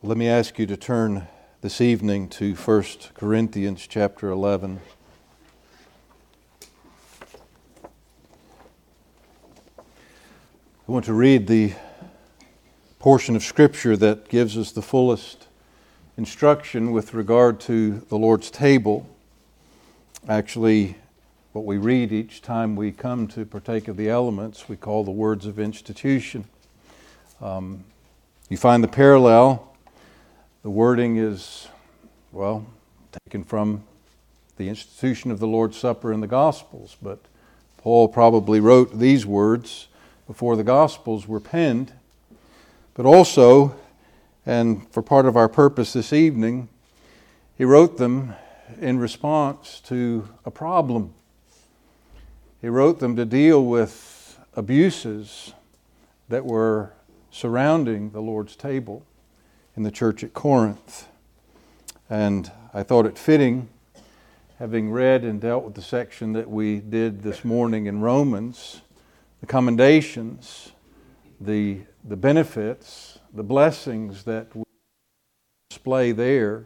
Let me ask you to turn this evening to 1 Corinthians chapter 11. I want to read the portion of Scripture that gives us the fullest instruction with regard to the Lord's table. Actually, what we read each time we come to partake of the elements, we call the words of institution. Um, you find the parallel the wording is, well, taken from the institution of the Lord's Supper in the Gospels, but Paul probably wrote these words before the Gospels were penned. But also, and for part of our purpose this evening, he wrote them in response to a problem. He wrote them to deal with abuses that were surrounding the Lord's table in the church at Corinth. And I thought it fitting, having read and dealt with the section that we did this morning in Romans, the commendations, the, the benefits, the blessings that we display there,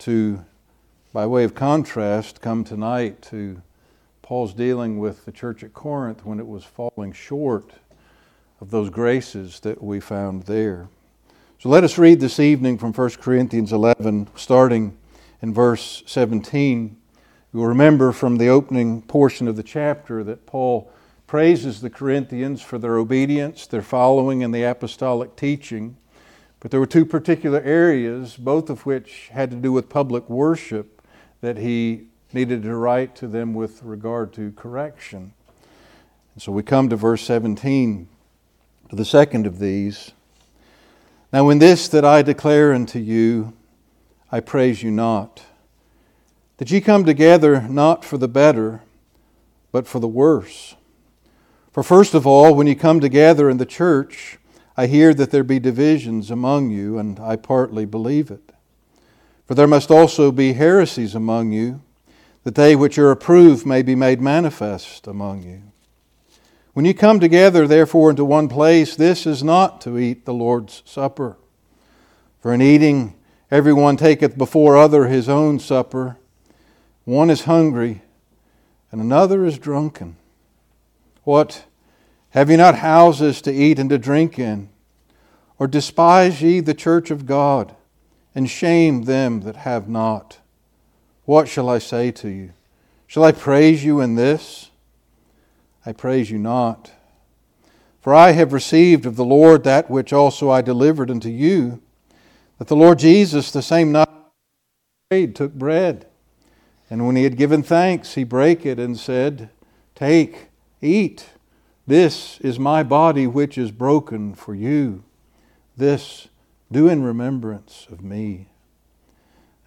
to, by way of contrast, come tonight to Paul's dealing with the church at Corinth when it was falling short of those graces that we found there. So let us read this evening from 1 Corinthians 11, starting in verse 17. You'll remember from the opening portion of the chapter that Paul praises the Corinthians for their obedience, their following in the apostolic teaching. But there were two particular areas, both of which had to do with public worship, that he needed to write to them with regard to correction. And so we come to verse 17, to the second of these. Now, in this that I declare unto you, I praise you not, that ye come together not for the better, but for the worse. For first of all, when ye come together in the church, I hear that there be divisions among you, and I partly believe it. For there must also be heresies among you, that they which are approved may be made manifest among you. When you come together, therefore, into one place, this is not to eat the Lord's Supper. For in eating, everyone taketh before other his own supper. One is hungry, and another is drunken. What? Have ye not houses to eat and to drink in? Or despise ye the church of God, and shame them that have not? What shall I say to you? Shall I praise you in this? I praise you not. For I have received of the Lord that which also I delivered unto you, that the Lord Jesus, the same night took bread, and when he had given thanks, he brake it and said, Take, eat. This is my body which is broken for you. This do in remembrance of me.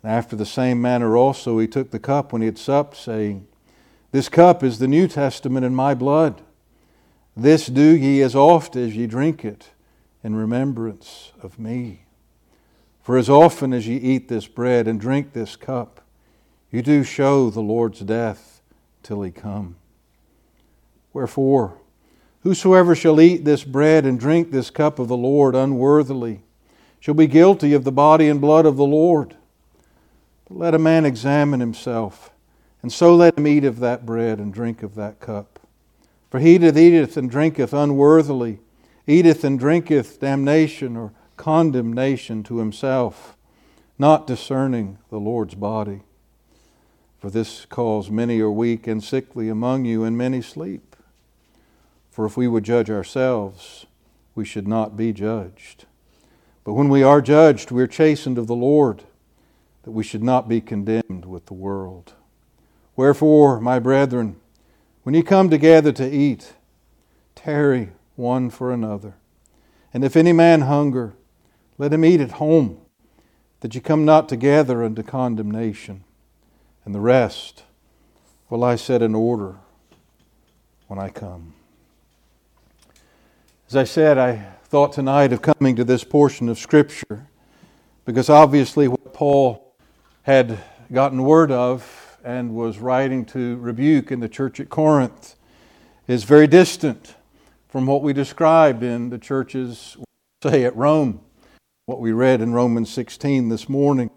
And after the same manner also he took the cup when he had supped, saying, this cup is the New Testament in my blood. This do ye as oft as ye drink it in remembrance of me. For as often as ye eat this bread and drink this cup, you do show the Lord's death till he come. Wherefore, whosoever shall eat this bread and drink this cup of the Lord unworthily shall be guilty of the body and blood of the Lord. But let a man examine himself and so let him eat of that bread and drink of that cup. For he that eateth and drinketh unworthily eateth and drinketh damnation or condemnation to himself, not discerning the Lord's body. For this cause many are weak and sickly among you, and many sleep. For if we would judge ourselves, we should not be judged. But when we are judged, we are chastened of the Lord, that we should not be condemned with the world. Wherefore, my brethren, when ye come together to eat, tarry one for another. And if any man hunger, let him eat at home, that ye come not together unto condemnation. And the rest will I set in order when I come. As I said, I thought tonight of coming to this portion of Scripture because obviously what Paul had gotten word of and was writing to rebuke in the church at Corinth is very distant from what we described in the churches, say, at Rome. what we read in Romans 16 this morning.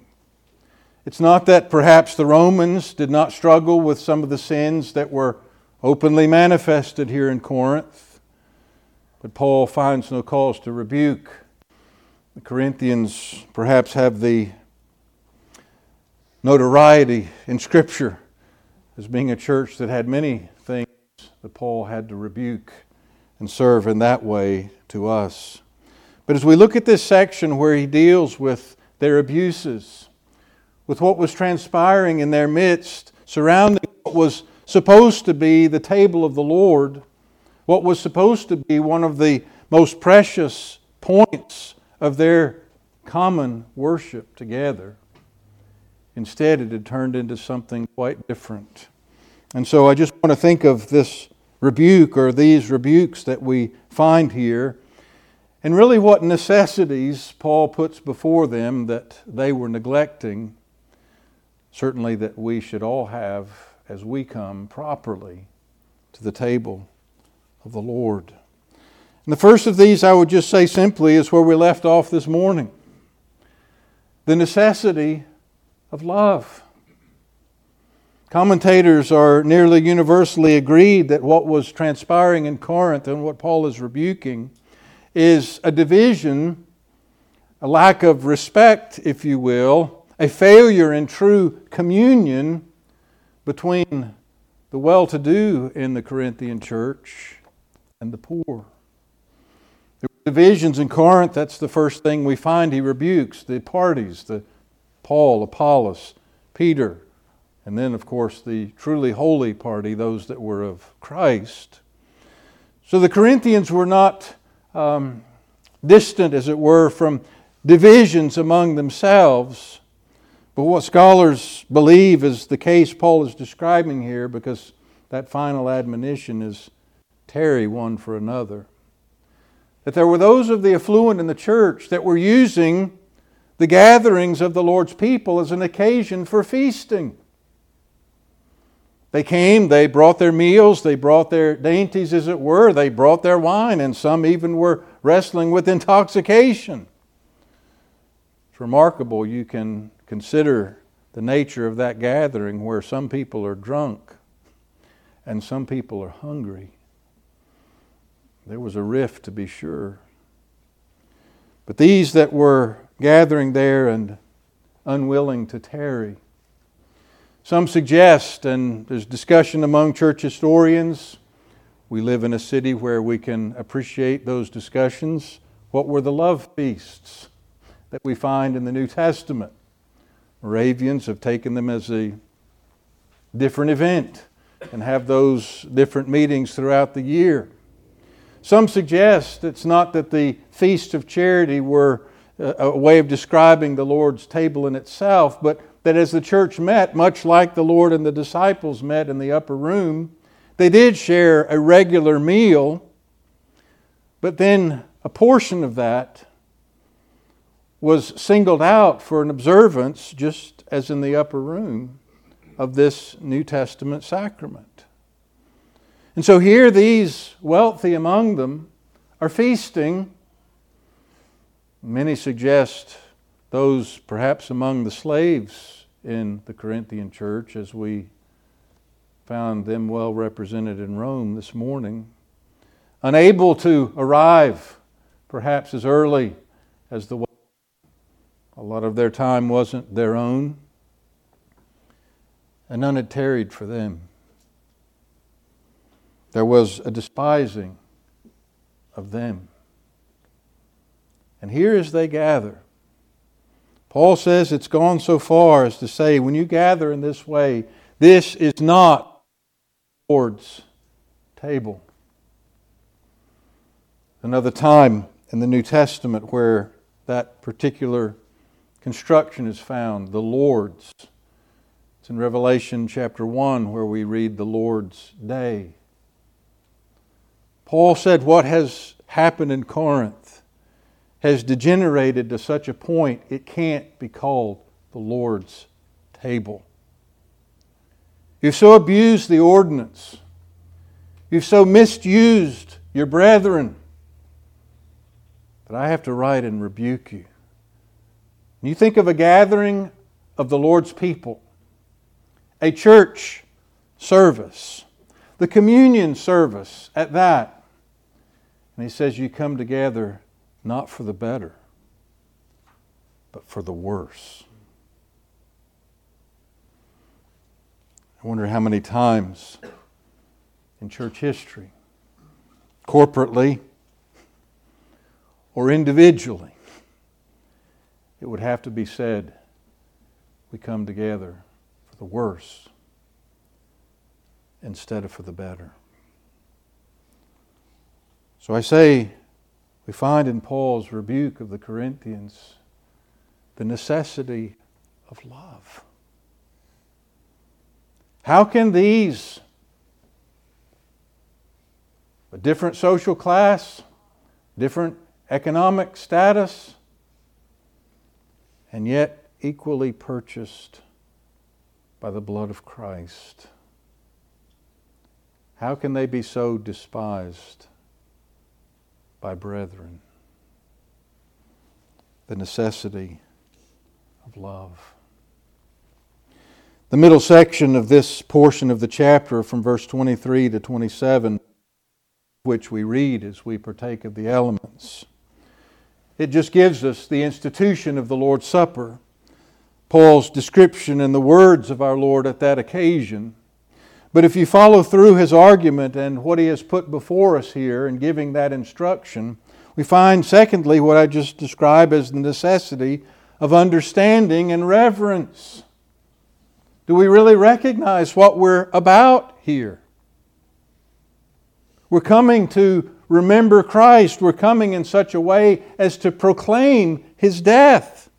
It's not that perhaps the Romans did not struggle with some of the sins that were openly manifested here in Corinth, but Paul finds no cause to rebuke. The Corinthians perhaps have the notoriety in Scripture as being a church that had many things that Paul had to rebuke and serve in that way to us. But as we look at this section where he deals with their abuses, with what was transpiring in their midst, surrounding what was supposed to be the table of the Lord, what was supposed to be one of the most precious points of their common worship together. Instead, it had turned into something quite different. And so I just want to think of this rebuke or these rebukes that we find here and really what necessities Paul puts before them that they were neglecting, certainly that we should all have as we come properly to the table of the Lord. And the first of these, I would just say simply, is where we left off this morning the necessity of love. Commentators are nearly universally agreed that what was transpiring in Corinth and what Paul is rebuking is a division, a lack of respect, if you will, a failure in true communion between the well to do in the Corinthian church and the poor. There were divisions in Corinth. That's the first thing we find. He rebukes the parties, the Paul, Apollos, Peter, and then, of course, the truly holy party, those that were of Christ. So the Corinthians were not um, distant, as it were, from divisions among themselves. But what scholars believe is the case Paul is describing here, because that final admonition is tarry one for another. That there were those of the affluent in the church that were using the gatherings of the Lord's people as an occasion for feasting. They came, they brought their meals, they brought their dainties, as it were, they brought their wine, and some even were wrestling with intoxication. It's remarkable. You can consider the nature of that gathering where some people are drunk and some people are hungry. There was a rift, to be sure. But these that were gathering there and unwilling to tarry, some suggest, and there's discussion among church historians, we live in a city where we can appreciate those discussions. What were the love feasts that we find in the New Testament? Moravians have taken them as a different event and have those different meetings throughout the year. Some suggest it's not that the feasts of charity were a way of describing the Lord's table in itself, but that as the church met, much like the Lord and the disciples met in the upper room, they did share a regular meal, but then a portion of that was singled out for an observance, just as in the upper room, of this New Testament sacrament. And so here, these wealthy among them are feasting. Many suggest those perhaps among the slaves in the Corinthian church, as we found them well represented in Rome this morning, unable to arrive perhaps as early as the a lot of their time wasn't their own, and none had tarried for them. There was a despising of them. And here as they gather, Paul says it's gone so far as to say, when you gather in this way, this is not the Lord's table. Another time in the New Testament where that particular construction is found, the Lord's. It's in Revelation chapter 1 where we read the Lord's day. Paul said, What has happened in Corinth has degenerated to such a point it can't be called the Lord's table. You've so abused the ordinance. You've so misused your brethren that I have to write and rebuke you. You think of a gathering of the Lord's people, a church service, the communion service at that. And he says, You come together not for the better, but for the worse. I wonder how many times in church history, corporately or individually, it would have to be said we come together for the worse instead of for the better. So I say, we find in Paul's rebuke of the Corinthians the necessity of love. How can these, a different social class, different economic status, and yet equally purchased by the blood of Christ, how can they be so despised by brethren? The necessity of love. The middle section of this portion of the chapter, from verse 23 to 27, which we read as we partake of the elements, it just gives us the institution of the Lord's Supper, Paul's description and the words of our Lord at that occasion. But if you follow through his argument and what he has put before us here in giving that instruction, we find, secondly, what I just described as the necessity of understanding and reverence. Do we really recognize what we're about here? We're coming to remember Christ. We're coming in such a way as to proclaim his death.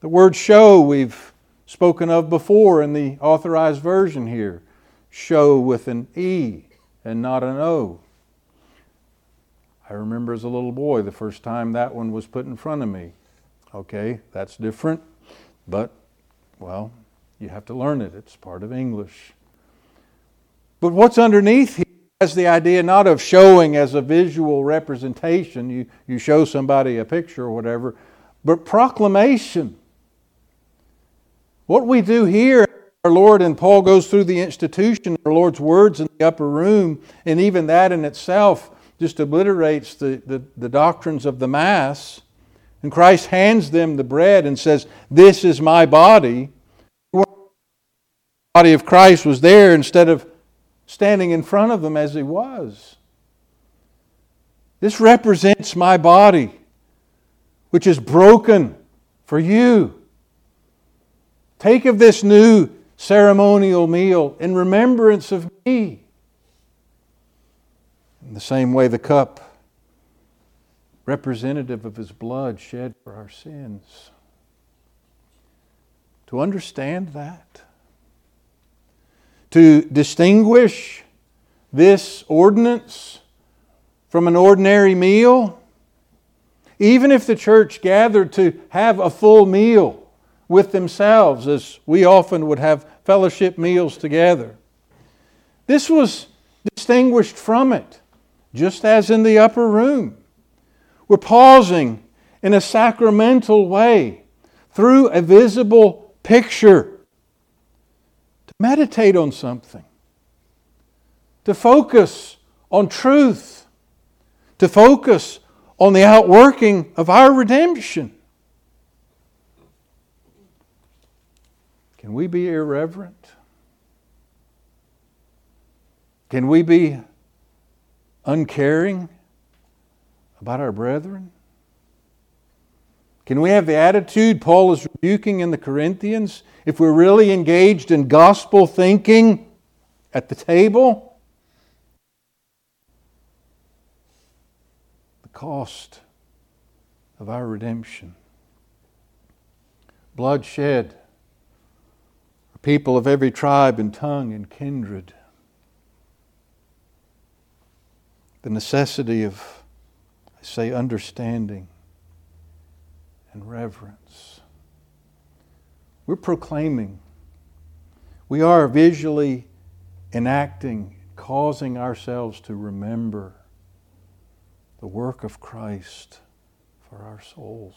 The word show we've spoken of before in the authorized version here. Show with an E and not an O. I remember as a little boy the first time that one was put in front of me. Okay, that's different, but, well, you have to learn it, it's part of English. But what's underneath here has the idea not of showing as a visual representation, you, you show somebody a picture or whatever, but proclamation. What we do here, our Lord and Paul goes through the institution, our Lord's words in the upper room, and even that in itself just obliterates the, the, the doctrines of the Mass. And Christ hands them the bread and says, This is my body The body of Christ was there instead of standing in front of them as he was. This represents my body, which is broken for you. Take of this new ceremonial meal in remembrance of me. In the same way, the cup, representative of his blood shed for our sins. To understand that, to distinguish this ordinance from an ordinary meal. Even if the church gathered to have a full meal with themselves, as we often would have fellowship meals together, this was distinguished from it, just as in the upper room. We're pausing in a sacramental way through a visible picture to meditate on something, to focus on truth, to focus on the outworking of our redemption. Can we be irreverent? Can we be uncaring about our brethren? Can we have the attitude Paul is rebuking in the Corinthians if we're really engaged in gospel thinking at the table? The cost of our redemption. Blood shed for people of every tribe and tongue and kindred. The necessity of, I say, understanding and reverence. We're proclaiming. We are visually enacting, causing ourselves to remember the work of Christ for our souls.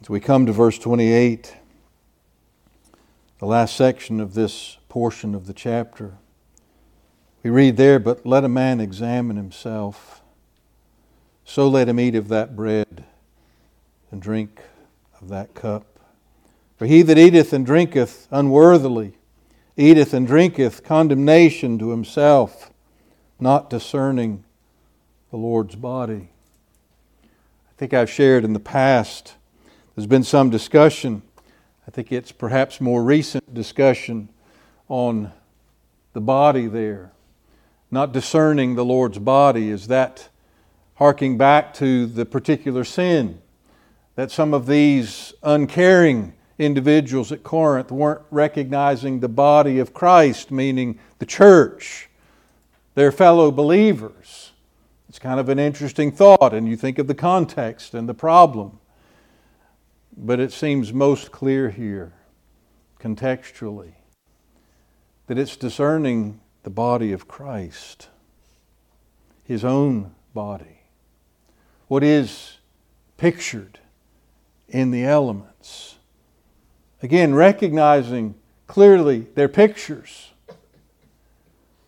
As we come to verse 28, the last section of this portion of the chapter, we read there, But let a man examine himself, so let him eat of that bread and drink of that cup. For he that eateth and drinketh unworthily eateth and drinketh condemnation to himself, not discerning the Lord's body. I think I've shared in the past, there's been some discussion. I think it's perhaps more recent discussion on the body there. Not discerning the Lord's body. Is that harking back to the particular sin that some of these uncaring individuals at Corinth weren't recognizing the body of Christ, meaning the church, their fellow believers. It's kind of an interesting thought, and you think of the context and the problem. But it seems most clear here, contextually, that it's discerning the body of Christ, his own body, what is pictured in the elements Again, recognizing clearly their pictures.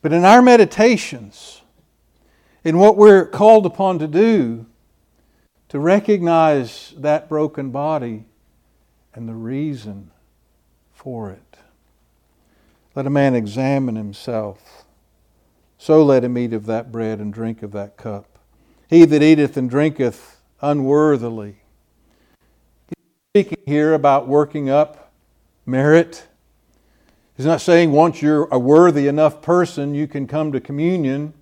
But in our meditations, in what we're called upon to do, to recognize that broken body and the reason for it. Let a man examine himself. So let him eat of that bread and drink of that cup. He that eateth and drinketh unworthily He's speaking here about working up merit. He's not saying once you're a worthy enough person, you can come to communion.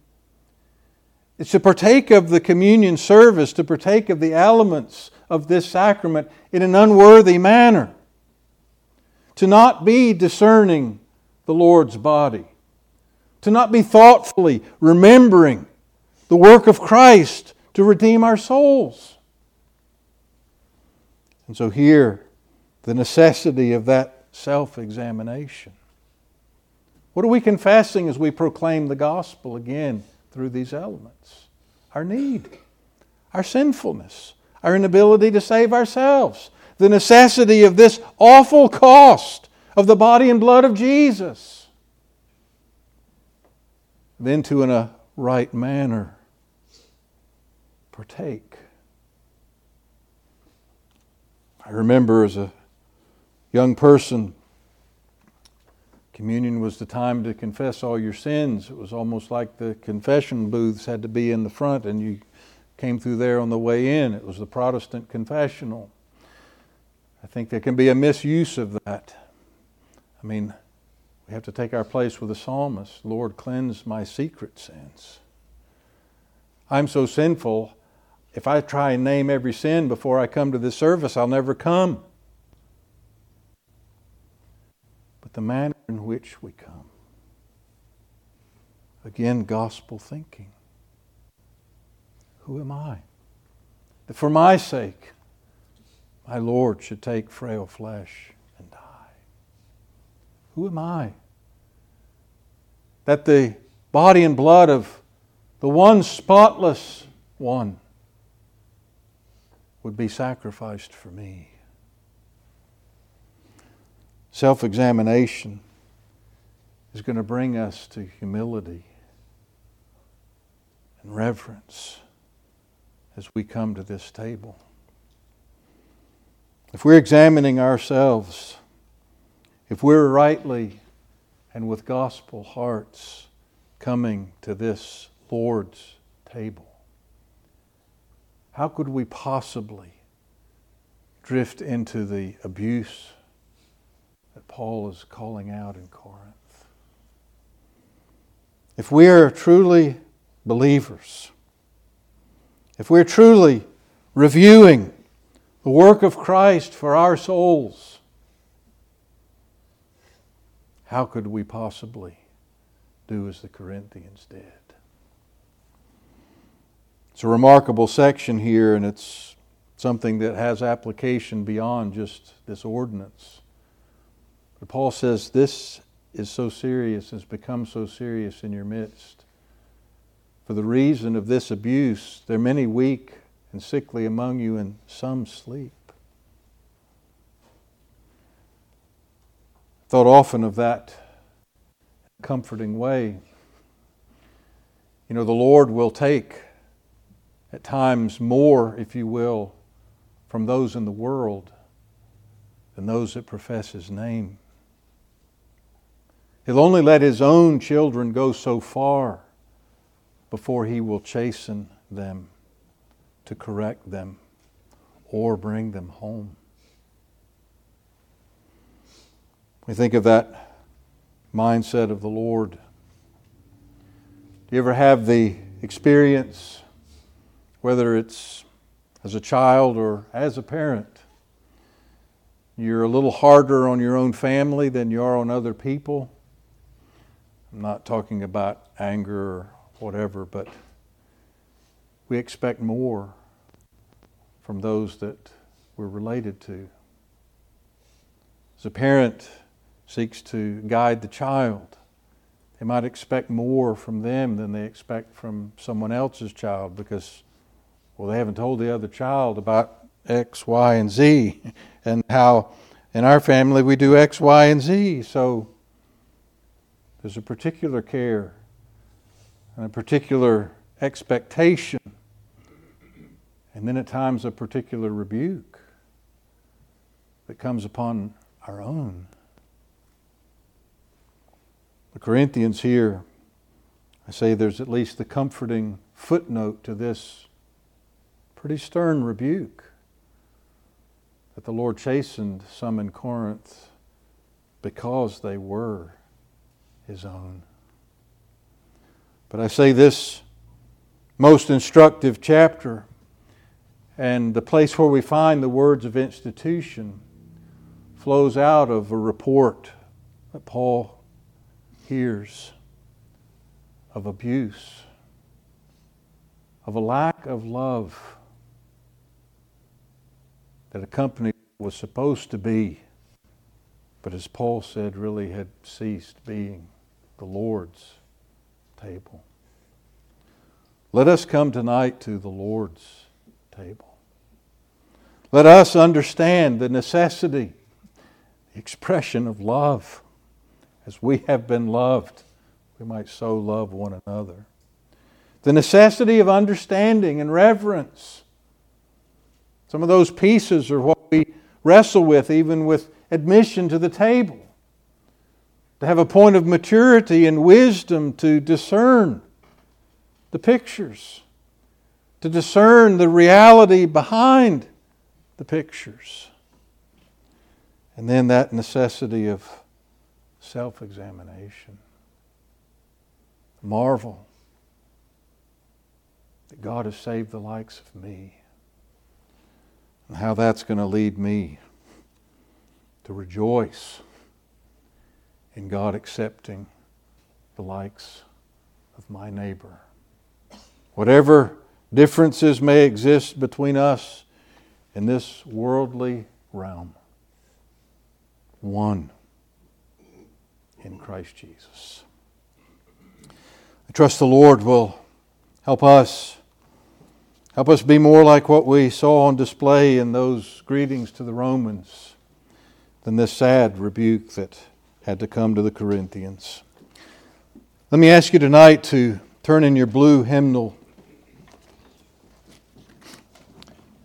It's to partake of the communion service, to partake of the elements of this sacrament in an unworthy manner. To not be discerning the Lord's body. To not be thoughtfully remembering the work of Christ to redeem our souls. And so, here, the necessity of that self examination. What are we confessing as we proclaim the gospel again through these elements? Our need, our sinfulness, our inability to save ourselves, the necessity of this awful cost of the body and blood of Jesus. Then, to in a right manner, partake I remember as a young person, communion was the time to confess all your sins. It was almost like the confession booths had to be in the front and you came through there on the way in. It was the Protestant confessional. I think there can be a misuse of that. I mean, we have to take our place with the psalmist Lord, cleanse my secret sins. I'm so sinful, if I try and name every sin before I come to this service, I'll never come. But the manner in which we come, again, gospel thinking. Who am I? That for my sake, my Lord should take frail flesh and die. Who am I? That the body and blood of the one spotless one would be sacrificed for me. Self examination is going to bring us to humility and reverence as we come to this table. If we're examining ourselves, if we're rightly and with gospel hearts coming to this Lord's table, how could we possibly drift into the abuse that Paul is calling out in Corinth? If we are truly believers, if we're truly reviewing the work of Christ for our souls, how could we possibly do as the Corinthians did? It's a remarkable section here, and it's something that has application beyond just this ordinance. But Paul says this is so serious, has become so serious in your midst. For the reason of this abuse, there are many weak and sickly among you, and some sleep. Thought often of that comforting way. You know, the Lord will take at times more, if you will, from those in the world than those that profess His name. He'll only let His own children go so far before He will chasten them to correct them or bring them home. We think of that mindset of the Lord. Do you ever have the experience, whether it's as a child or as a parent, you're a little harder on your own family than you are on other people? I'm not talking about anger or whatever, but we expect more from those that we're related to. As a parent seeks to guide the child, they might expect more from them than they expect from someone else's child because, well, they haven't told the other child about X, Y, and Z, and how in our family we do X, Y, and Z. So there's a particular care and a particular expectation and then at times a particular rebuke that comes upon our own. The Corinthians here, I say there's at least the comforting footnote to this pretty stern rebuke that the Lord chastened some in Corinth because they were His own. But I say this most instructive chapter and the place where we find the words of institution flows out of a report that Paul hears of abuse, of a lack of love that a company was supposed to be, but as Paul said, really had ceased being the Lord's table. Let us come tonight to the Lord's table. Let us understand the necessity, the expression of love. As we have been loved, we might so love one another. The necessity of understanding and reverence. Some of those pieces are what we wrestle with, even with admission to the table. To have a point of maturity and wisdom to discern the pictures to discern the reality behind the pictures. And then that necessity of self examination. Marvel that God has saved the likes of me, and how that's going to lead me to rejoice in God accepting the likes of my neighbor. Whatever differences may exist between us in this worldly realm. One in Christ Jesus. I trust the Lord will help us. Help us be more like what we saw on display in those greetings to the Romans than this sad rebuke that had to come to the Corinthians. Let me ask you tonight to turn in your blue hymnal